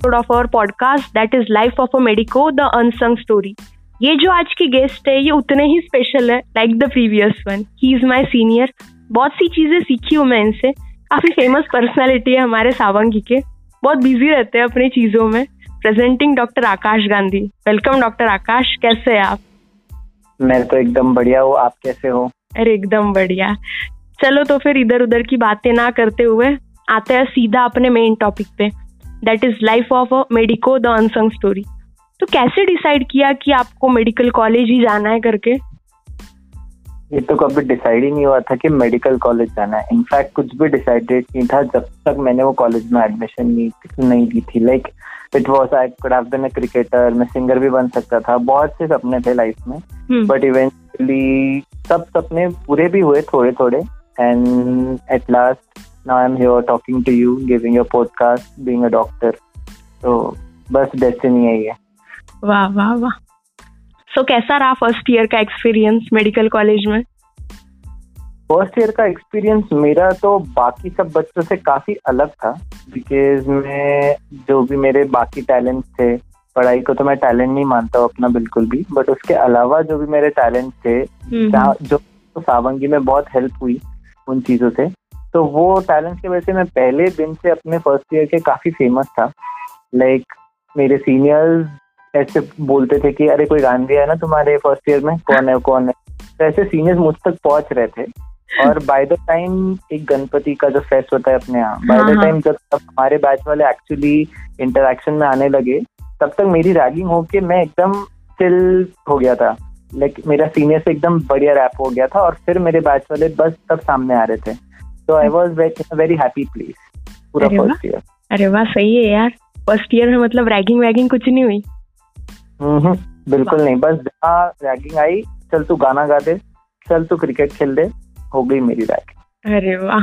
episode of our podcast that is Life of a Medico the unsung story. ये जो आज की guest है ये उतने ही स्पेशल है like the previous one he is my senior बहुत सी चीज़ें सीखी हूँ मैं इनसे। काफ़ी फ़ेमस पर्सनैलिटी है हमारे सावंगी के। बहुत बिज़ी रहते हैं अपनी चीज़ों में। Presenting doctor Akash Gandhi. Welcome doctor Akash कैसे हैं आप? मैं तो एकदम बढ़िया हूँ। आप कैसे हो? अरे एकदम बढ़िया। चलो तो फिर इधर उधर की बातें ना करते हुए आते हैं सीधा अपने मेन टॉपिक पे। That is life of a medico the unsung story तो कैसे डिसाइड किया कि आपको मेडिकल कॉलेज ही जाना है करके? ये तो कभी डिसाइड ही नहीं हुआ था कि मेडिकल कॉलेज जाना है. इनफैक्ट कुछ भी डिसाइडेड नहीं था जब तक मैंने वो कॉलेज में एडमिशन नहीं नहीं दी थी. Like it was I could have been a cricketer मैं सिंगर भी बन सकता था. बहुत से सपने थे लाइफ में. But hmm. इवेंचुअली सब सपने पूरे भी हुए थोड़े थोड़े and at last now I'm here talking to you, giving a podcast, being a doctor. So बस डेस्टिनी है ये वाह वाह वाह सो कैसा रहा फ़र्स्ट ईयर का एक्सपीरियंस मेडिकल कॉलेज में फ़र्स्ट ईयर का एक्सपीरियंस मेरा तो बाकी सब बच्चों से काफ़ी अलग था बिकॉज़ मैं जो भी मेरे बाकी टैलेंट थे पढ़ाई को तो मैं टैलेंट नहीं मानता हूँ अपना बिल्कुल भी बट उसके अलावा जो भी मेरे टैलेंट थे हम्म। जो तो सावंगी में बहुत हेल्प हुई उन चीज़ों से तो वो टैलेंट की वजह से मैं पहले दिन से अपने फ़र्स्ट ईयर के काफ़ी फ़ेमस था। लाइक like, मेरे सीनियर्स ऐसे बोलते थे कि अरे कोई गांधी है ना तुम्हारे फ़र्स्ट ईयर में? कौन है कौन है? तो ऐसे सीनियर्स मुझ तक पहुँच रहे थे। और बाय द टाइम एक गणपति का जो फेस्ट होता है अपने यहाँ बाय द टाइम जब तब हमारे बैच वाले एक्चुअली इंटरेक्शन में आने लगे तब तक मेरी रैगिंग होके मैं एकदम चिल हो गया था। लाइक मेरा सीनियर से एकदम बढ़िया रैप हो गया था और फिर मेरे बैच वाले बस तब सामने आ रहे थे। तो I was very happy place पूरा फ़र्स्ट ईयर अरे वाह। सही है यार। फ़र्स्ट ईयर में मतलब रैगिंग वैगिंग कुछ नहीं हुई। हम्म, बिल्कुल नहीं। बस जहाँ रैगिंग आई चल तू गाना गा दे चल तू क्रिकेट खेल दे हो गई मेरी रैगिंग अरे वाह।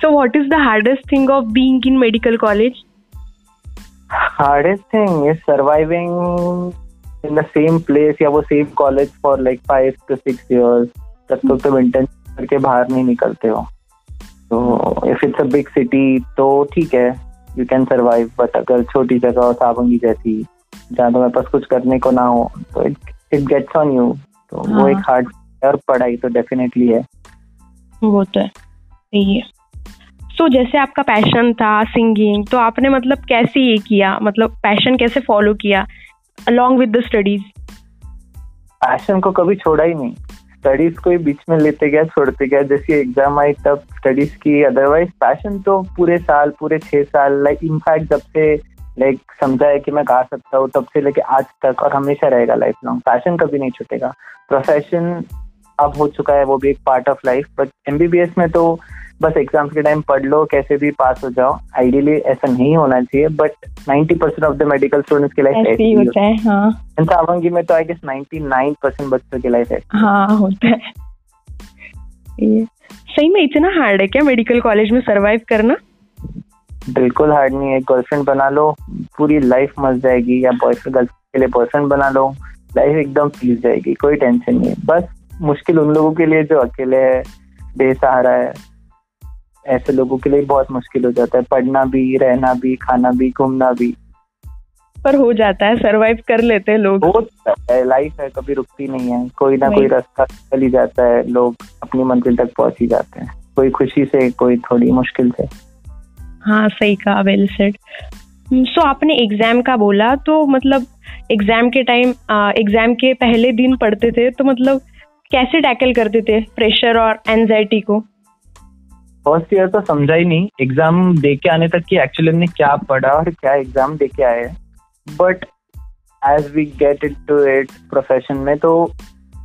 So what is the hardest thing of being in medical college hardest thing is surviving in the same place या वो same college for like five to six years तब तो तुम इंटर्न करके बाहर नहीं निकलते हो। तो if it's a big city तो ठीक है यू कैन सर्वाइव बट अगर छोटी जगह हो सावंगी जैसी जहाँ तुम्हारे पास कुछ करने को ना हो तो it it gets on you तो हाँ. वो एक हार्ड और पढ़ाई तो डेफिनेटली है। वो तो है। सही है। सो so, जैसे आपका पैशन था सिंगिंग तो आपने मतलब कैसे ये किया? मतलब पैशन कैसे फॉलो किया along with the studies passion को कभी छोड़ा ही नहीं। स्टडीज़ को ही बीच में लेते गया छोड़ते गया जैसे एग्ज़ाम आई तब स्टडीज़ की। अदरवाइज़ पैशन तो पूरे साल, पूरे छह साल लाइक इनफैक्ट जब से लाइक समझा है कि मैं गा सकता हूँ, तब से लेके आज तक और हमेशा रहेगा लाइफ लॉन्ग पैशन कभी नहीं छूटेगा। प्रोफेशन अब हो चुका है, वो भी एक part of life but MBBS में तो बस एग्ज़ाम्स के टाइम पढ़ लो कैसे भी पास हो जाओ। आइडियली ऐसा नहीं होना चाहिए but 90 percent of the medical students की लाइफ ऐसी होता है हाँ। सावंगी में तो आई गेस 99 परसेंट बच्चों की लाइफ ऐसी। हाँ होता है। ये सही में इतना हार्ड है क्या मेडिकल कॉलेज में सरवाइव करना? बिल्कुल हार्ड नहीं है। गर्लफ्रेंड बना लो पूरी लाइफ मच जाएगी या बॉयफ्रेंड गर्लफ्रेंड के लिए बॉयफ्रेंड बना लो लाइफ एकदम पीस जाएगी कोई टेंशन नहीं है। बस मुश्किल उन लोगों के लिए जो अकेले है बेसहारा है ऐसे लोगों के लिए बहुत मुश्किल हो जाता है। पढ़ना भी रहना भी खाना भी घूमना भी। पर हो जाता है सरवाइव कर लेते हैं लोग। है लाइफ है कभी रुकती नहीं है। कोई ना कोई रास्ता चली जाता है लोग अपनी मंजिल तक पहुँच ही जाते हैं। कोई खुशी से कोई थोड़ी मुश्किल से। हाँ सही कहा वेल सेड सो आपने एग्ज़ाम का बोला तो मतलब एग्ज़ाम के टाइम एग्ज़ाम के पहले दिन पढ़ते थे तो मतलब कैसे टैकल करते थे प्रेशर और एनजाइटी को? फ़र्स्ट ईयर तो समझा ही नहीं। एग्ज़ाम दे के आने तक कि एक्चुअली हमने क्या पढ़ा और क्या एग्ज़ाम दे के आए but as we get it to it profession में तो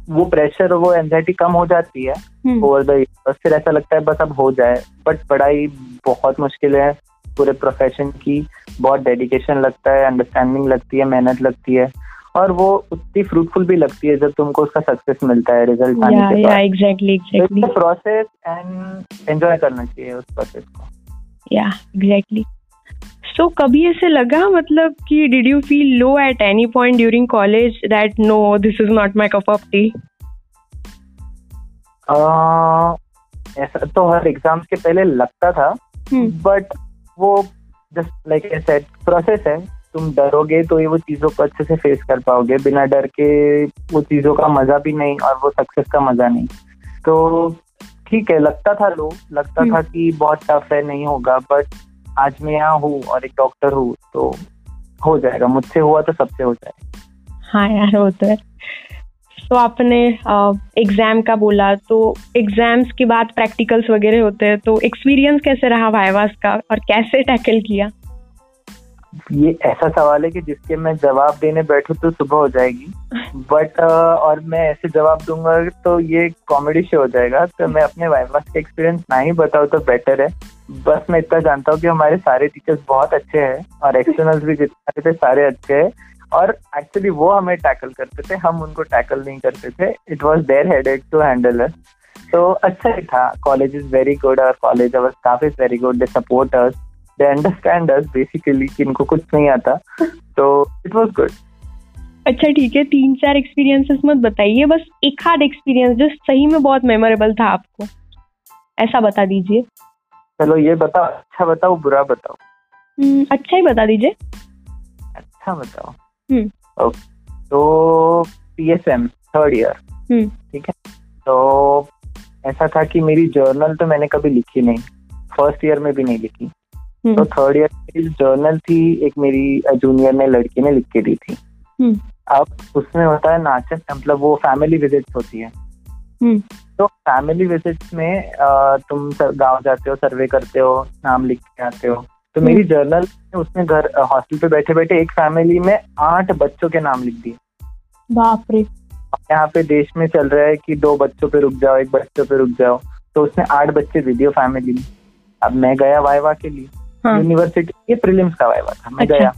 वो प्रेशर वो एंजाइटी कम हो जाती है ओवर द फिर ऐसा लगता है बस अब हो जाए। बट पढ़ाई बहुत मुश्किल है पूरे प्रोफेशन की। बहुत डेडिकेशन लगता है अंडरस्टैंडिंग लगती है मेहनत लगती है। और वो उतनी फ्रूटफुल भी लगती है जब तुमको उसका सक्सेस मिलता है रिज़ल्ट आने के बाद। Exactly exactly process and enjoy करना चाहिए उस प्रोसेस को। या एग्जैक्टली सो कभी ऐसे लगा मतलब कि did you feel low at any point during college that no this is not my cup of tea ऐसा तो हर एग्ज़ाम्स के पहले लगता था बट hmm. वो just like a set process है। तुम डरोगे तो ये वो चीज़ों को अच्छे से फेस कर पाओगे। बिना डर के वो चीज़ों का मज़ा भी नहीं और वो सक्सेस का मज़ा नहीं। तो ठीक है लगता था लो लगता था कि बहुत टफ है नहीं होगा बट आज मैं यहाँ हूँ और एक डॉक्टर हूँ तो हो जाएगा। मुझसे हुआ तो सबसे हो जाएगा। हाँ यार वो तो है। तो आपने एग्ज़ाम का बोला तो एग्ज़ाम्स के बाद प्रैक्टिकल्स वगैरह होते हैं तो एक्सपीरियंस कैसे रहा वाइवास का और कैसे टैकल किया? ये ऐसा सवाल है कि जिसके मैं जवाब देने बैठू तो सुबह हो जाएगी। बट और मैं ऐसे जवाब दूँगा तो ये कॉमेडी शो हो जाएगा। तो मैं अपने वाइवास के एक्सपीरियंस ना ही बताऊँ तो बेटर है। बस मैं इतना जानता हूँ कि हमारे सारे टीचर्स बहुत अच्छे हैं और एक्सटर्नल्स भी जितने थे सारे अच्छे हैं। और एक्चुअली वो हमें टैकल करते थे, हम उनको टैकल नहीं करते थे। It was their headed to handle तो अच्छा ही था। कॉलेज इज़ वेरी गुड और college our staff is very good they support us they understand us basically कि इनको कुछ नहीं आता। तो इट वाज गुड अच्छा ठीक है तीन चार एक्सपीरियंसेस मत बताइए बस एक आध एक्सपीरियंस जो सही में बहुत मेमोरेबल था आपको। ऐसा बता दीजिए। चलो ये बताओ अच्छा बताओ बुरा बताओ। हम्म, अच्छा ही बता दीजिए। अच्छा बताओ। हम्म। ओके तो पीएसएम थर्ड ईयर ठीक है? तो ऐसा था कि मेरी जर्नल तो मैंने कभी लिखी नहीं। फ़र्स्ट ईयर में भी नहीं लिखी। तो थर्ड ईयर की जर्नल थी एक मेरी जूनियर ने लड़की ने लिख के दी थी। हम्म। अब उसमें होता है नाचन मतलब वो फैमिली विज़िट होती है। हम्म। तो फैमिली विज़िट में तुम गाँव जाते हो सर्वे करते हो नाम लिख के आते हो। तो मेरी जर्नल उसने घर हॉस्टल पे बैठे बैठे एक फैमिली में आठ बच्चों के नाम लिख दिए। बाप रे। यहाँ पे देश में चल रहा है कि दो बच्चों पे रुक जाओ एक बच्चों पे रुक जाओ। तो उसने आठ बच्चे दे दिए फैमिली में। अब मैं गया वाइवा के लिए. यूनिवर्सिटी के प्रीलिम्स का वाइवा था मैं अच्छा. गया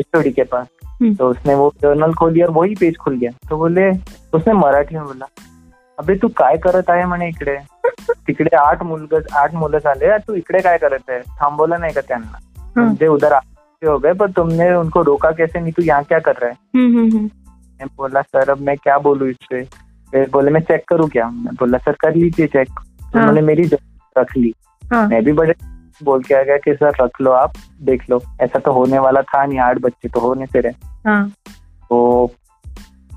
स्टोरी के पास। हम्म। तो उसने वो जर्नल खोली और वही पेज खुल गया। तो बोले उसने मराठी में बोला अबे तू काय करत आहे म्हणे इकडे? तिकडे आठ मुलग आठ मुलं झाले तू इकडे काय करत आहे? थांबवलं नाही का त्यांना? म्हणजे उधर हो गए पर तुमने उनको रोका कैसे? नहीं तू यहाँ क्या कर रहा है? हम्म, हम्म, मैं बोला सर अब मैं क्या बोलू इससे? फिर बोले मैं चेक करूँ क्या? मैं बोला सर कर लीजिए चेक तो उन्होंने हाँ। मेरी रख ली। हाँ। मैं भी बड़े बोल के आ गया कि सर रख लो आप देख लो ऐसा तो होने वाला था नहीं आठ बच्चे तो होने से रहे हाँ. तो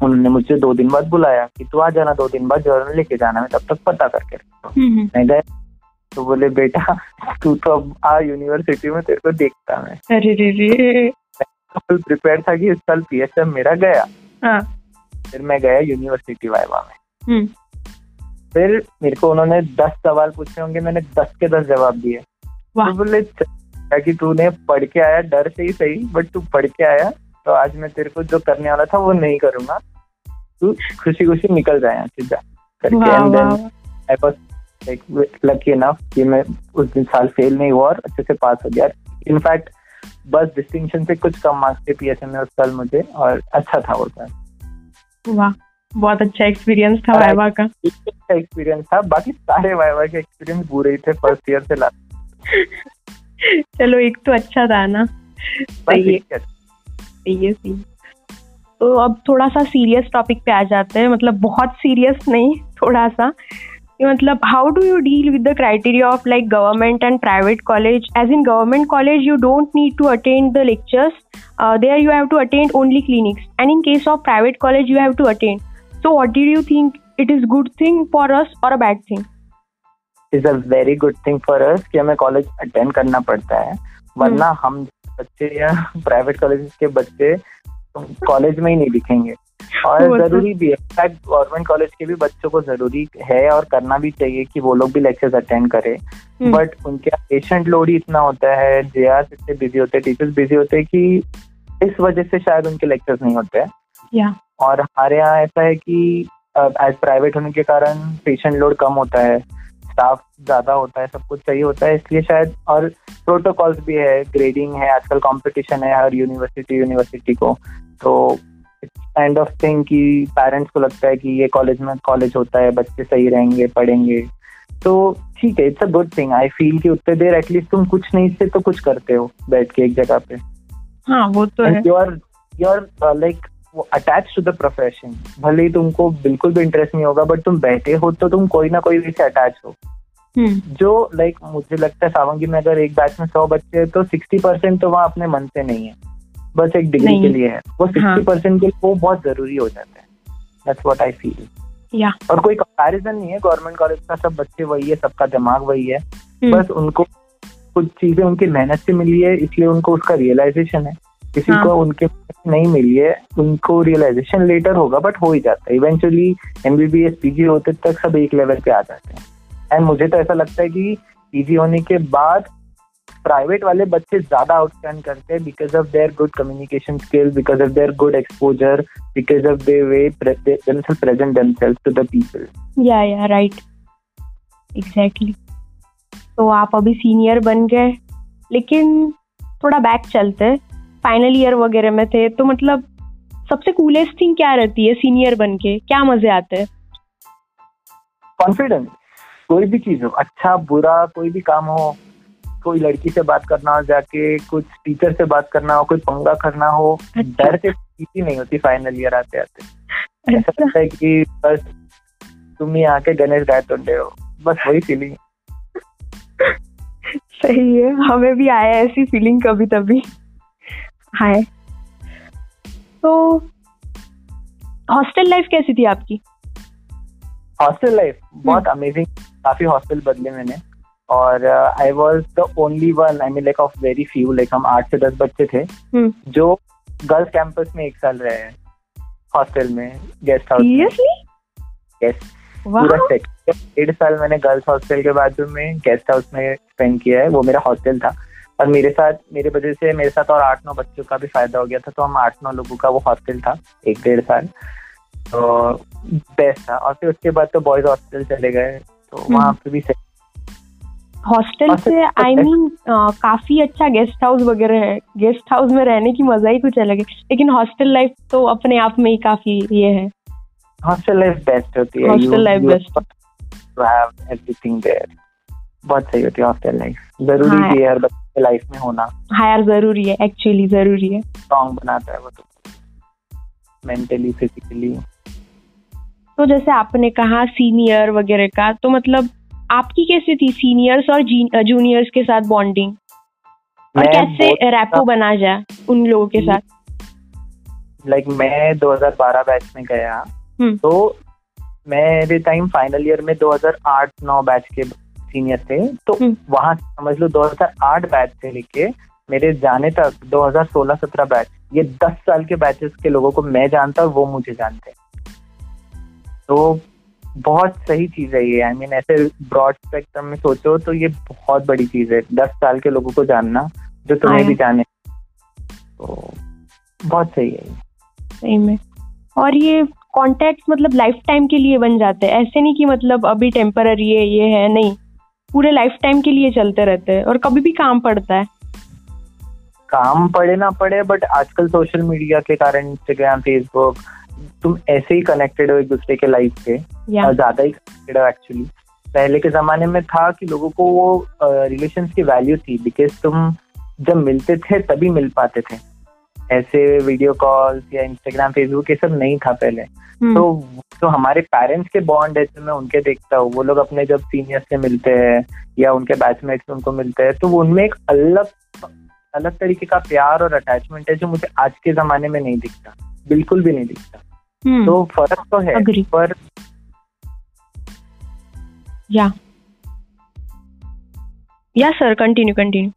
उन्होंने मुझे दो दिन बाद बुलाया कि तू आ जाना दो दिन बाद जर्नल लेके जाना मैं तब तक पता करके हम्म, हम्म। मैं गया तो बोले बेटा तू तो अब आ यूनिवर्सिटी में तेरे को देखता मैं अरे रे रे फुल प्रिपेयर था कि इस साल पी मेरा गया हाँ. फिर मैं गया यूनिवर्सिटी वाइवा में हम्म। फिर मेरे को उन्होंने दस सवाल पूछे होंगे मैंने दस के दस जवाब दिए तो बोले कि तूने पढ़ के आया डर से ही सही बट तू पढ़ के आया तो आज मैं तेरे को जो करने वाला था वो नहीं करूँगा। तू खुशी खुशी निकल जाए सीधा करके and then I was lucky enough कि मैं उस दिन साल फेल नहीं हुआ और अच्छे से पास हो गया। इनफैक्ट बस डिस्टिंक्शन से कुछ कम मार्क्स थे पीएसएम में उस साल मुझे और अच्छा था वो साल। वाह बहुत अच्छा एक्सपीरियंस था वाइवा का। अच्छा एक्सपीरियंस था। बाकी सारे वाइवा के एक्सपीरियंस बुरे ही थे फ़र्स्ट ईयर से लास्ट चलो एक तो अच्छा था ना। सही है। सही है सही तो अब थोड़ा सा सीरियस टॉपिक पे आ जाते हैं। मतलब बहुत सीरियस नहीं थोड़ा सा मतलब how do you deal with the criteria of like government and private college as in government college you don't need to attend the lectures there you have to attend only clinics and in case of private college you have to attend so what did you think it is good thing for us और a bad thing is a very good thing for us कि हमें college attend करना पड़ता है। वरना hmm. हम बच्चे या प्राइवेट कॉलेज के बच्चे कॉलेज में ही नहीं दिखेंगे। और तो ज़रूरी भी है। इनफैक्ट गवर्नमेंट कॉलेज के भी बच्चों को ज़रूरी है और करना भी चाहिए कि वो लोग भी लेक्चर्स अटेंड करें। But hmm. उनके पेशेंट लोड ही इतना होता है। जे आर इतने बिज़ी होते हैं। टीचर्स बिज़ी होते हैं कि इस वजह से शायद उनके लेक्चर्स नहीं होते। हैं और हमारे यहाँ ऐसा है कि एज प्राइवेट होने के कारण पेशेंट लोड कम होता है। स्टाफ ज़्यादा होता है सब कुछ सही होता है इसलिए शायद और प्रोटोकॉल्स भी है ग्रेडिंग है आजकल कंपटीशन है हर यूनिवर्सिटी यूनिवर्सिटी को। तो काइंड ऑफ़ थिंग कि पेरेंट्स को लगता है कि ये कॉलेज में कॉलेज होता है बच्चे सही रहेंगे पढ़ेंगे। तो ठीक है it's a good thing I feel कि उतने देर एटलीस्ट तुम कुछ नहीं से तो कुछ करते हो बैठ के एक जगह पे। हाँ वो तो है। You are you are like attach to the profession भले ही तुमको बिल्कुल भी इंटरेस्ट नहीं होगा बट तुम बैठे हो तो तुम कोई ना कोई वे से अटैच हो। हम्म। जो लाइक मुझे लगता है सावंगी में अगर एक बैच में सौ बच्चे हैं तो सिक्सटी परसेंट तो वहाँ अपने मन से नहीं है। बस एक डिग्री के लिए है। वो हाँ। सिक्सटी परसेंट के लिए वो बहुत ज़रूरी हो जाता है। दैट्स व्हाट आई फील और कोई कंपैरिजन नहीं है। गवर्नमेंट कॉलेज का सब बच्चे वही है सबका दिमाग वही है। हम्म, बस उनको कुछ चीज़ें उनकी मेहनत से मिली है इसलिए उनको उसका रियलाइजेशन है। किसी हाँ। को उनके नहीं मिली है उनको रियलाइजेशन लेटर होगा बट हो ही जाता है। इवेंचुअली एमबीबीएस पीजी होते तक सब एक लेवल पे आ जाते हैं। एंड मुझे तो ऐसा लगता है कि पीजी होने के बाद प्राइवेट वाले बच्चे ज़्यादा आउटस्टैंड करते हैं because of their good communication skill because of their good exposure because of the way present themself to the people yeah yeah right exactly तो आप अभी सीनियर बन गए लेकिन थोड़ा बैक चलते फाइनल ईयर वगैरह में थे तो मतलब सबसे कूलेस्ट थिंग क्या रहती है सीनियर बन के क्या मज़े आते हैं? कॉन्फिडेंस कोई भी चीज़ हो अच्छा बुरा कोई भी काम हो कोई लड़की से बात करना हो जाके कुछ टीचर से बात करना हो कोई पंगा करना हो अच्छा। डर से नहीं होती फाइनल ईयर आते आते। ऐसा अच्छा। लगता है कि बस तुम ही आके गणेश गाय तुंडे हो। बस वही फीलिंग सही है हमें भी आया ऐसी फीलिंग कभी तभी हाय तो हॉस्टल लाइफ कैसी थी आपकी? हॉस्टल लाइफ बहुत अमेजिंग काफ़ी हॉस्टल बदले मैंने। और I was the only one I mean like of very few like हम आठ से दस बच्चे थे हम्म जो गर्ल्स कैंपस में एक साल रहे हैं हॉस्टल में गेस्ट हाउस Yes. पूरा डेढ़ साल मैंने गर्ल्स हॉस्टल के बाजू में गेस्ट हाउस में स्पेंड किया है वो मेरा हॉस्टल था। और मेरे साथ मेरे वजह से मेरे साथ और आठ नौ बच्चों का भी फ़ायदा हो गया था तो हम आठ नौ लोगों का वो हॉस्टल था एक डेढ़ साल। तो बेस्ट था। और फिर उसके बाद तो बॉयज़ हॉस्टल चले गए तो वहाँ पे भी हॉस्टल हॉस्टल से आई मीन काफ़ी अच्छा गेस्ट हाउस वगैरह है। गेस्ट हाउस में रहने की मज़ा ही कुछ अलग है। लेकिन हॉस्टल लाइफ तो अपने आप में ही काफ़ी ये है। हॉस्टल लाइफ बेस्ट होती है। Hostel life best. To have everything there बहुत सही होती है हॉस्टल लाइफ ज़रूरी हाँ। भी है हर बच्चे के लाइफ में होना। हाँ यार ज़रूरी है एक्चुअली ज़रूरी है। स्ट्रॉन्ग बनाता है वो तो। मेंटली फिजिकली तो जैसे आपने कहा सीनियर वगैरह का तो मतलब आपकी कैसी थी सीनियर्स और जूनियर्स के साथ बॉन्डिंग और कैसे रैपो बना जाए उन लोगों के साथ? लाइक like, मैं 2012 बैच में गया। हम्म। तो मेरे टाइम फाइनल ईयर में 2008-9 बैच के सीनियर थे तो हम्म। वहाँ समझ लो 2008 बैच से लेके मेरे जाने तक 2016-17 बैच ये 10 साल के बैचेस के लोगों को मैं जानता और वो मुझे जानते। तो बहुत सही चीज़ है ये आई मीन ऐसे ब्रॉड स्पेक्ट्रम में सोचो तो ये बहुत बड़ी चीज़ है दस साल के लोगों को जानना जो तुम्हें हाँ। भी जाने। तो बहुत सही है सही में। और ये कॉन्टेक्ट मतलब लाइफ टाइम के लिए बन जाते हैं ऐसे नहीं कि मतलब अभी टेम्पररी है ये है नहीं। पूरे लाइफ टाइम के लिए चलते रहते हैं और कभी भी काम पड़ता है। काम पड़े ना पड़े बट आजकल सोशल मीडिया के कारण इंस्टाग्राम फेसबुक तुम ऐसे ही कनेक्टेड हो एक दूसरे के लाइफ से ज़्यादा ही कनेक्टेड हो एक्चुअली पहले के जमाने में था कि लोगों को वो रिलेशन की वैल्यू थी बिकॉज़ तुम जब मिलते थे तभी मिल पाते थे। ऐसे वीडियो कॉल्स या इंस्टाग्राम फेसबुक ये सब नहीं था पहले। हम्म, तो जो हमारे पेरेंट्स के बॉन्ड है जो मैं उनके देखता हूँ वो लोग अपने जब सीनियर से मिलते हैं या उनके बैचमेट से उनको मिलते हैं तो उनमें एक अलग अलग तरीके का प्यार और अटैचमेंट है जो मुझे आज के जमाने में नहीं दिखता बिल्कुल भी नहीं दिखता। हम्म, तो फ़र्क तो है Agree. पर या या सर कंटिन्यू कंटिन्यू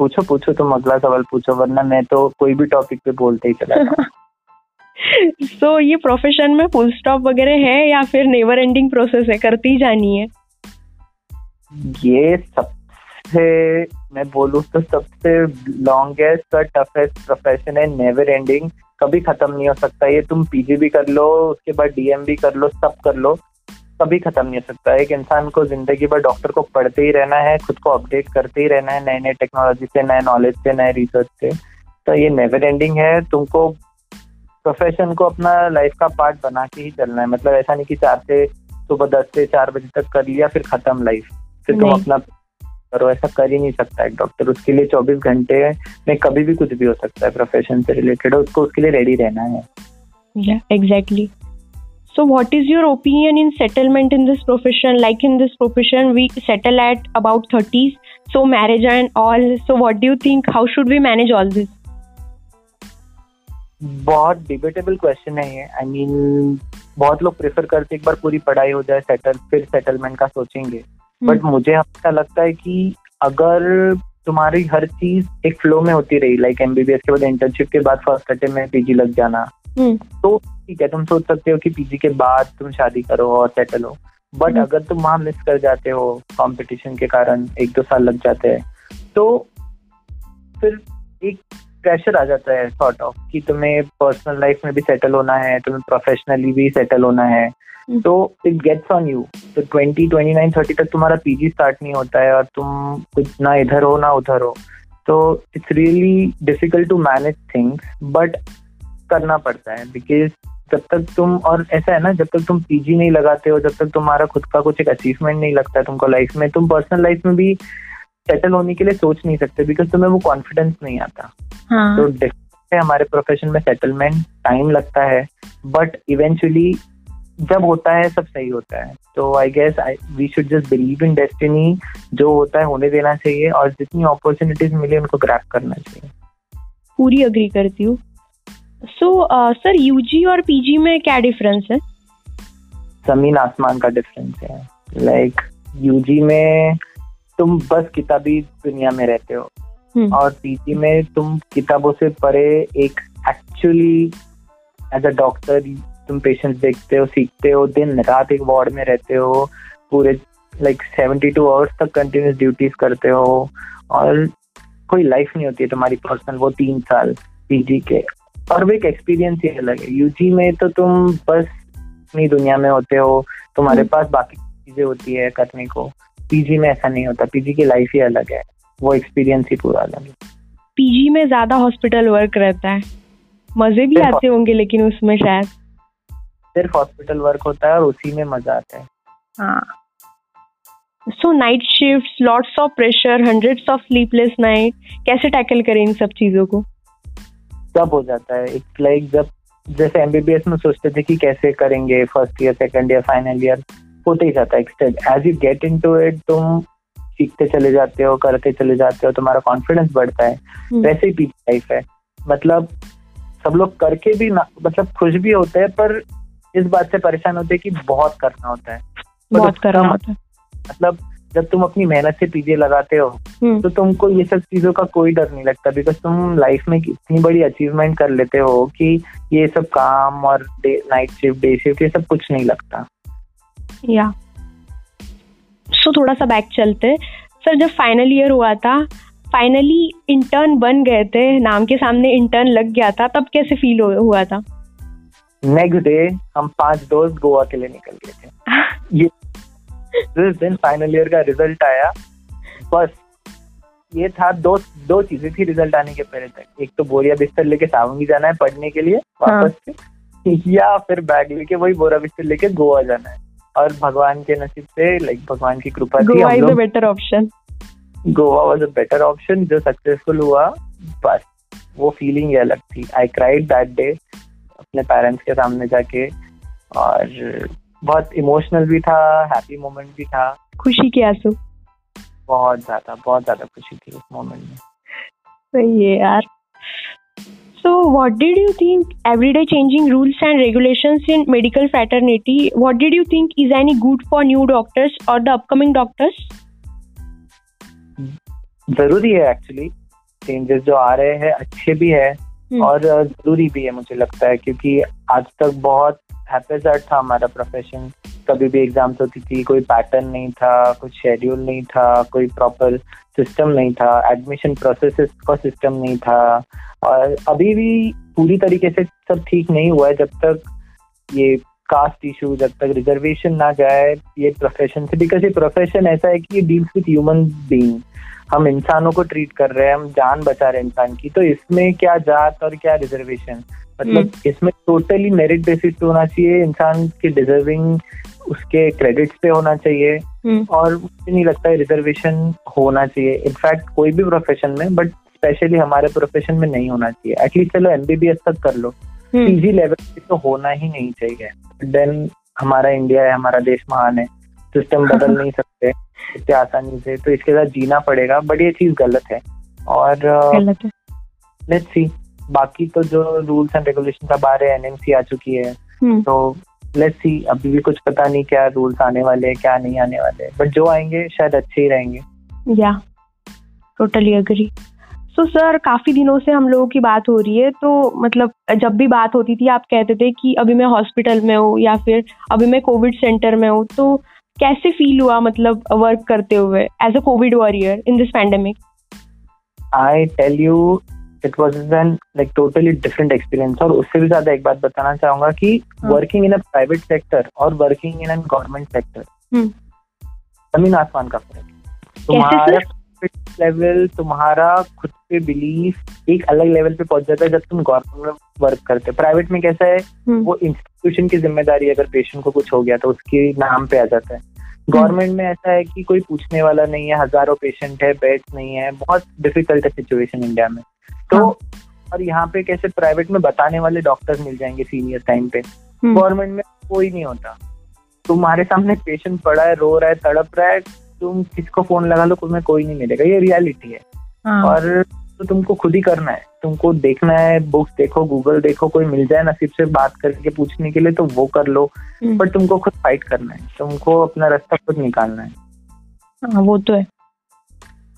पूछो पूछो तुम अगला सवाल पूछो वरना मैं तो कोई भी टॉपिक पे बोलते ही चला। सो ये प्रोफेशन में फुल स्टॉप वगैरह है या फिर नेवर एंडिंग प्रोसेस है? करती जानी है। ये सबसे मैं बोलूँ तो सबसे लॉन्गेस्ट और टफेस्ट प्रोफेशन है नेवर एंडिंग कभी खत्म नहीं हो सकता। ये तुम पीजी भी कर लो उसके बाद डीएम भी कर लो सब कर लो। कभी खत्म नहीं हो सकता। एक इंसान को ज़िंदगी भर डॉक्टर को पढ़ते ही रहना है खुद को अपडेट करते ही रहना है नए नए टेक्नोलॉजी से नए नॉलेज से नए रिसर्च से। तो ये नेवर एंडिंग है। तुमको प्रोफेशन को अपना लाइफ का पार्ट बना के ही चलना है। मतलब ऐसा नहीं कि चार से सुबह दस से चार बजे तक कर लिया फिर खत्म लाइफ फिर तुम अपना करो। ऐसा कर ही नहीं सकता एक डॉक्टर उसके लिए चौबीस घंटे में कभी भी कुछ भी हो सकता है। प्रोफेशन से रिलेटेड उसको उसके लिए रेडी रहना है। Exactly So, what is your opinion in settlement in this profession? Like in this profession, we settle at about 30s, so marriage and all. So, what do you think? How should we manage all this? बहुत debatable question है ये I mean बहुत लोग prefer करते एक बार पूरी पढ़ाई हो जाए सेटल फिर सेटलमेंट का सोचेंगे बट hmm. मुझे हमेशा लगता है कि अगर तुम्हारी हर चीज़ एक फ्लो में होती रही लाइक एमबीबीएस के बाद इंटर्नशिप के बाद फ़र्स्ट अटेम्प में पीजी लग जाना hmm. तो ठीक है तुम सोच सकते हो कि पीजी के बाद तुम शादी करो और सेटल हो बट hmm. अगर तुम वहाँ मिस कर जाते हो कंपटीशन के कारण एक दो साल लग जाते हैं तो फिर एक प्रेशर आ जाता है सॉर्ट ऑफ़ कि तुम्हें पर्सनल लाइफ में भी सेटल होना है तुम्हें प्रोफेशनली भी सेटल होना है हम्म। तो इट गेट्स ऑन यू तो ट्वेंटी ट्वेंटी नाइन थर्टी तक तुम्हारा पीजी स्टार्ट नहीं होता है और तुम कुछ ना इधर हो ना उधर हो तो it's really difficult to manage things but करना पड़ता है बिकॉज़ जब तक तुम और ऐसा है ना जब तक तुम पीजी नहीं लगाते हो जब तक तुम्हारा खुद का कुछ एक अचीवमेंट नहीं लगता तुमको लाइफ में तुम पर्सनल लाइफ में भी सेटल होने के लिए सोच नहीं सकते बिकॉज़ तुम्हें वो कॉन्फिडेंस नहीं आता। हाँ. तो है हमारे प्रोफेशन में सेटलमेंट टाइम लगता है बट इवेंचुअली जब होता है सब सही होता है। तो I guess we should just believe in destiny जो होता है होने देना चाहिए और जितनी अपॉर्चुनिटीज़ मिले उनको ग्रैप करना चाहिए। पूरी अग्री करती हूँ। सो सर यूजी और पीजी में क्या डिफरेंस है? ज़मीन आसमान का डिफरेंस है। लाइक like, यूजी में तुम बस किताबी दुनिया में रहते हो हम्म। और पीजी में तुम किताबों से परे एक एक्चुअली एज अ डॉक्टर तुम पेशेंट देखते हो सीखते हो दिन रात एक वार्ड में रहते हो पूरे लाइक सेवेंटी टू आवर्स तक कंटिन्यूस ड्यूटीज़ करते हो और कोई लाइफ नहीं होती है तुम्हारी पर्सनल वो तीन साल पीजी के। और वो एक एक्सपीरियंस ही अलग है। यूजी में तो तुम बस अपनी दुनिया में होते हो तुम्हारे हम्म। पास बाकी चीज़ें होती है करने को। पीजी में ऐसा नहीं होता। पीजी की लाइफ ही अलग है। वो एक्सपीरियंस ही पूरा अलग है। पीजी में ज़्यादा हॉस्पिटल वर्क रहता है। मज़े भी आते होंगे लेकिन उसमें शायद। सिर्फ़ हॉस्पिटल वर्क होता है और उसी में मज़ा आता है। हाँ। So night shift lots of pressure hundreds of sleepless night कैसे टैकल करें इन सब चीज़ों को? सब हो जाता है। इट्स लाइक जब जैसे एमबीबीएस में सोचते थे कि कैसे करेंगे first year second year final year होते ही जाता है। As you get into it तुम सीखते चले जाते हो करते चले जाते हो तुम्हारा कॉन्फिडेंस बढ़ता है। हम्म। वैसे ही पीछे लाइफ है। मतलब सब लोग करके भी ना मतलब खुश भी होते हैं पर इस बात से परेशान होते हैं कि बहुत करना होता है। बहुत करना होता है। मतलब जब तुम अपनी मेहनत से पीजे लगाते हो हम्म। तो तुमको ये सब चीज़ों का कोई डर नहीं लगता बिकॉज़ तुम लाइफ में इतनी बड़ी अचीवमेंट कर लेते हो कि ये सब काम और नाइट शिफ्ट डे शिफ्ट ये सब कुछ नहीं लगता। या। सो थोड़ा सा बैक चलते। सर जब फाइनल ईयर हुआ था फाइनली इंटर्न बन गए थे नाम के सामने इंटर्न लग गया था तब कैसे फील हुआ था? नेक्स्ट डे हम पाँच दोस्त गोवा के लिए निकल गए थे। ये जिस दिन फाइनल ईयर का रिज़ल्ट आया। बस ये था दो दो चीज़ें थी रिज़ल्ट आने के पहले तक। एक तो बोरिया बिस्तर लेके सावंगी जाना है पढ़ने के लिए वापस हाँ. या फिर बैग लेके वही बोरा बिस्तर लेके गोवा जाना है। और भगवान के नसीब से लाइक भगवान की कृपा थी हम लोग। Better option Goa was a better option जो सक्सेसफुल हुआ बस वो फीलिंग अलग थी। आई क्राइड दैट डे अपने पेरेंट्स के सामने जाके। और बहुत इमोशनल भी था हैप्पी मोमेंट भी था। खुशी के आँसू। बहुत ज़्यादा बहुत ज़्यादा खुशी थी उस मोमेंट में। सही है यार। So what did you think everyday changing rules and regulations in medical fraternity what did you think is any good for new doctors और द अपकमिंग डॉक्टर्स ज़रूरी है एक्चुअली चेंजेस जो आ रहे हैं अच्छे भी है और ज़रूरी भी है मुझे लगता है क्योंकि आज तक बहुत हैपेजार्ड था हमारा प्रोफेशन कभी भी एग्ज़ाम्स होती थी, कोई पैटर्न नहीं था, कुछ शेड्यूल नहीं था, कोई प्रॉपर सिस्टम नहीं था एडमिशन प्रोसेस का सिस्टम नहीं था। और अभी भी पूरी तरीके से सब ठीक नहीं हुआ है, जब तक ये कास्ट इशू जब तक रिजर्वेशन ना जाए, ये प्रोफेशन से बिकॉज़ ये प्रोफेशन ऐसा है कि ये डील्स विथ ह्यूमन बींग हम इंसानों को ट्रीट कर रहे हैं, हम जान बचा रहे हैं इंसान की तो इसमें क्या जात और क्या रिजर्वेशन मतलब हम्म। इसमें टोटली मेरिट बेसिस पे होना चाहिए इंसान की डिजर्विंग उसके क्रेडिट्स पे होना चाहिए हम्म। और मुझे नहीं लगता है रिजर्वेशन होना चाहिए। इनफैक्ट कोई भी प्रोफेशन में बट स्पेशली हमारे प्रोफेशन में नहीं होना चाहिए। एटलीस्ट चलो एमबीबीएस तक कर लो। पीजी लेवल पे तो होना ही नहीं चाहिए। देन हमारा इंडिया है हमारा देश महान है। सिस्टम बदल नहीं सकते इतने आसानी से। तो इसके साथ जीना पड़ेगा बट ये चीज़ गलत है। और लेट्स सी बाकी तो जो रूल्स एंड रेगुलेशन अब आ रहे हैं एनएमसी आ चुकी है हम्म। तो लेट्स सी अभी भी कुछ पता नहीं क्या रूल्स आने वाले हैं क्या नहीं आने वाले हैं। बट जो आएँगे शायद अच्छे ही रहेंगे। या टोटली अग्री सो सर काफ़ी दिनों से हम लोगों की बात हो रही है तो मतलब जब भी बात होती थी आप कहते थे कि अभी मैं हॉस्पिटल में हूँ या फिर अभी मैं कोविड सेंटर में हूँ तो कैसे फील हुआ मतलब वर्क करते हुए as a covid warrior in this pandemic I tell you it was an like totally different experience और उससे भी ज़्यादा एक बात बताना चाहूँगा कि working in a private sector और working in an government sector ज़मीन आसमान का फ़र्क तुम्हारा लेवल तुम्हारा खुद पे बिलीफ एक अलग लेवल पे पहुँच जाता है जब तुम गवर्नमेंट में वर्क करते हो। प्राइवेट में कैसा है? हम्म। वो इंस्टीट्यूशन की ज़िम्मेदारी अगर पेशेंट को कुछ हो गया तो उसके नाम पे आ जाता है। गवर्नमेंट हम्म। में ऐसा है कि कोई पूछने वाला नहीं है हज़ारों पेशेंट है बेड्स नहीं है बहुत डिफ़िकल्ट है सिचुएशन इंडिया में। तो हाँ। और यहाँ पे कैसे प्राइवेट में बताने वाले डॉक्टर्स मिल जाएँगे सीनियर टाइम पे। गवर्नमेंट हम्म। में कोई नहीं होता। तुम्हारे सामने पेशेंट पड़ा है रो रहा है तड़प रहा है तुम किसको फ़ोन लगा लो तुम्हें कोई नहीं मिलेगा। ये रियलिटी है। हाँ। और तो तुमको खुद ही करना है। तुमको देखना है बुक्स देखो गूगल देखो कोई मिल जाए नसीब से बात करके पूछने के लिए तो वो कर लो। पर हम्म। तुमको खुद फाइट करना है। तुमको अपना रास्ता खुद निकालना है। हाँ, वो तो है।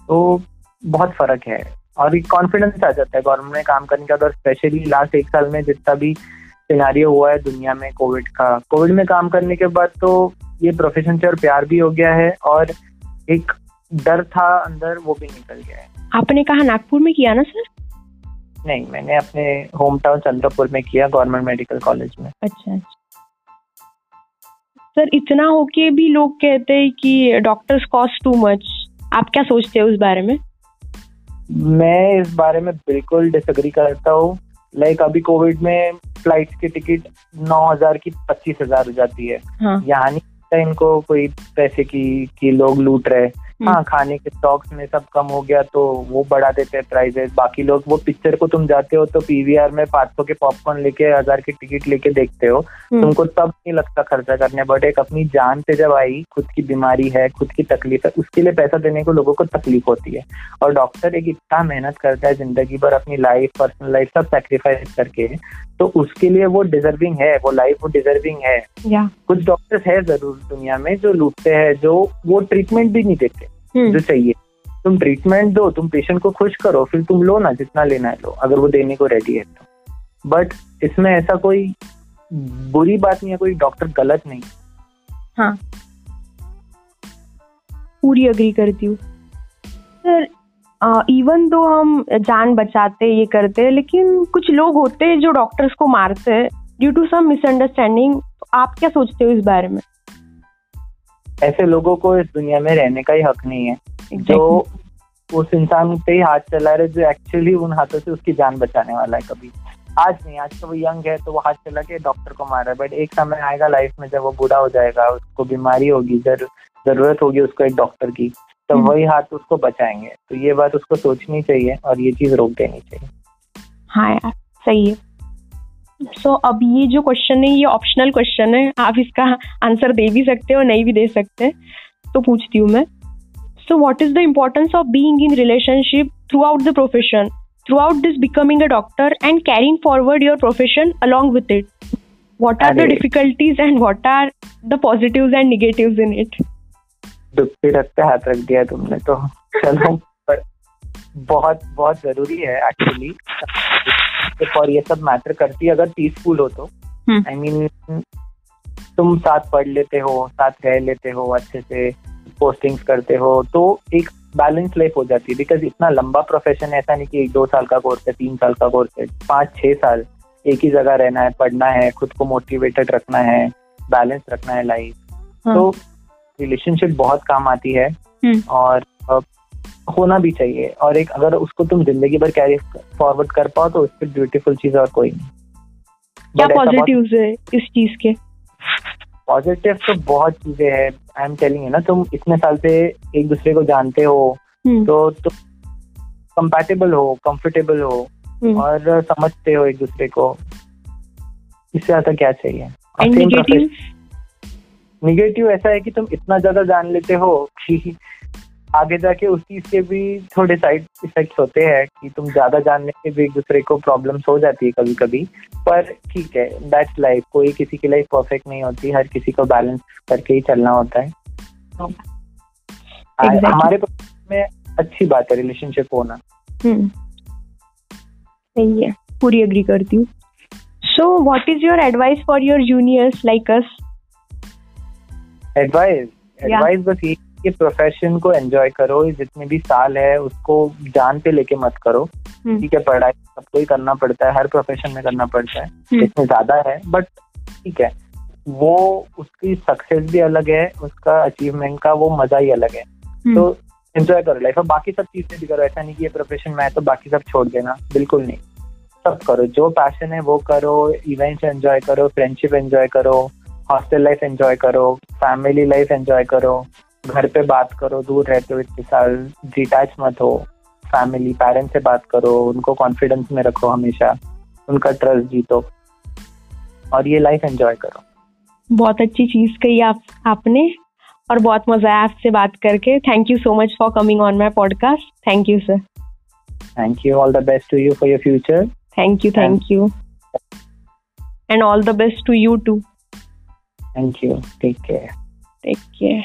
तो बहुत फ़र्क है। और एक कॉन्फिडेंस आ जाता है गवर्नमेंट में काम करने का। और स्पेशली लास्ट एक साल में जितना भी सिनारियो हुआ है दुनिया में कोविड का। कोविड में काम करने के बाद तो ये प्रोफेशन से और प्यार भी हो गया है और एक डर था अंदर वो भी निकल गया है। आपने कहा नागपुर में किया ना सर? नहीं मैंने अपने होम टाउन चंद्रपुर में किया गवर्नमेंट मेडिकल कॉलेज में। अच्छा अच्छा। सर इतना होके भी लोग कहते हैं कि डॉक्टर्स कॉस्ट टू मच आप क्या सोचते हैं उस बारे में? मैं इस बारे में बिल्कुल डिसग्री करता हूँ लाइक like अभी कोविड में फ़्लाइट की टिकट नौ हज़ार की पच्चीस हज़ार हो जाती है हाँ. यानी इनको कोई पैसे की कि लोग लूट रहे। हाँ खाने के स्टॉक्स में सब कम हो गया तो वो बढ़ा देते हैं प्राइजेस बाकी लोग वो पिक्चर को तुम जाते हो तो पीवीआर में पाँच सौ के पॉपकॉर्न लेके हज़ार की टिकट लेके देखते हो। हम्म। तुमको तब नहीं लगता खर्चा करने बट एक अपनी जान पे जब आई खुद की बीमारी है खुद की तकलीफ़ है उसके लिए पैसा देने को लोगों को तकलीफ़ होती है। और डॉक्टर एक इतना मेहनत करता है ज़िंदगी भर अपनी लाइफ पर्सनल लाइफ सब सेक्रीफाइस करके तो उसके लिए वो डिजर्विंग है वो लाइफ वो डिजर्विंग है। कुछ डॉक्टर्स है ज़रूर दुनिया में जो लूटते हैं जो वो ट्रीटमेंट भी नहीं देते हम्म। जो चाहिए। तुम ट्रीटमेंट दो तुम पेशेंट को खुश करो फिर तुम लो ना जितना लेना है लो अगर वो देने को रेडी है तो। बट इसमें ऐसा कोई बुरी बात नहीं है कोई डॉक्टर गलत नहीं। हाँ। पूरी अग्री करती हूँ। सर इवन दो हम जान बचाते ये करते हैं लेकिन कुछ लोग होते हैं जो डॉक्टर्स को मारते हैं ड्यू टू सम मिसअंडरस्टैंडिंग आप क्या सोचते हो इस बारे में? ऐसे लोगों को इस दुनिया में रहने का ही हक नहीं है। exactly. जो उस इंसान पे ही हाथ चला रहे जो एक्चुअली उन हाथों से उसकी जान बचाने वाला है कभी। आज नहीं आज तो वो यंग है तो वो हाथ चला के डॉक्टर को मार रहा है। बट एक समय आएगा लाइफ में जब वो बूढ़ा हो जाएगा उसको बीमारी होगी जर, ज़रूरत होगी उसको एक डॉक्टर की। तो। वही हाथ उसको बचाएँगे। तो ये बात उसको सोचनी चाहिए और ये चीज़ रोक देनी चाहिए। हाँ यार सही है। सो so, अब ये जो क्वेश्चन है ये ऑप्शनल क्वेश्चन है। आप इसका आंसर दे भी सकते हो नहीं भी दे सकते। तो पूछती हूँ मैं। So what is the importance of being in relationship throughout the profession throughout this becoming a doctor and carrying forward your profession along with it what are the difficulties and what are the positive and negative in it दुखते रखते हाथ रख दिया तुमने तो चलो। पर बहुत बहुत ज़रूरी है एक्चुअली और ये सब मैटर करती है अगर पीसफुल हो तो। I hmm. Mean I mean, तुम साथ पढ़ लेते हो साथ रह लेते हो अच्छे से पोस्टिंग्स करते हो तो एक बैलेंस लाइफ हो जाती है। बिकॉज़ इतना लंबा प्रोफेशन है ऐसा नहीं कि एक दो साल का कोर्स है तीन साल का कोर्स है पाँच छह साल एक ही जगह रहना है पढ़ना है खुद को मोटिवेटेड रखना है बैलेंस रखना है लाइफ हाँ. तो रिलेशनशिप बहुत काम आती है हम्म। और होना भी चाहिए और एक अगर उसको तुम ज़िंदगी भर कैरी फॉरवर्ड कर पाओ तो उससे ब्यूटीफुल चीज़ और कोई नहीं क्या पॉजिटिव है इस चीज़ के पॉजिटिव तो बहुत चीज़ें हैं आई एम टेलिंग ना तुम इतने साल से एक दूसरे को जानते हो हम्म। तो तुम कंपैटिबल हो कंफर्टेबल हो हम्म। और समझते हो एक दूसरे को इससे ज़्यादा क्या चाहिए नेगेटिव ऐसा है कि तुम इतना ज़्यादा जान लेते हो कि आगे जाके उस चीज़ के भी थोड़े साइड इफेक्ट्स होते हैं कि तुम ज़्यादा जानने से भी एक दूसरे को प्रॉब्लम्स हो जाती है कभी कभी पर ठीक है दैट्स लाइफ कोई किसी की लाइफ परफेक्ट नहीं होती हर किसी को बैलेंस करके ही चलना होता है। तो exactly. हमारे में अच्छी बात है रिलेशनशिप होना। हम्म। सही है पूरी एग्री करती हूँ। So what is your advice for your juniors like us advice advice बस ये कि प्रोफेशन को एंजॉय करो जितने भी साल है उसको जान पे लेके मत करो। हम्म। ठीक है पढ़ाई सबको ही करना पड़ता है हर प्रोफेशन में करना पड़ता है। हम्म। इसमें ज़्यादा है बट ठीक है वो उसकी सक्सेस भी अलग है उसका अचीवमेंट का वो मज़ा ही अलग है। हम्म। तो एंजॉय करो लाइफ और बाकी सब चीज़ें भी करो ऐसा नहीं कि ये प्रोफेशन में है तो बाकी सब छोड़ देना। बिल्कुल नहीं। सब करो जो पैशन है वो करो इवेंट्स एंजॉय करो फ्रेंडशिप एंजॉय करो हॉस्टल लाइफ एंजॉय करो। फैमिली लाइफ एंजॉय करो घर पे बात करो दूर रहते हो इतने साल डिटैच मत हो फैमिली पेरेंट्स से बात करो उनको कॉन्फिडेंस में रखो हमेशा उनका ट्रस्ट जीतो और ये लाइफ एंजॉय करो। बहुत अच्छी चीज़ कही आप आपने और बहुत मज़ा आया आपसे बात करके। Thank you so much for coming on my podcast thank you sir thank you all the best to you for your future thank you thank you and all the best to you too Thank you. Take care. Take care.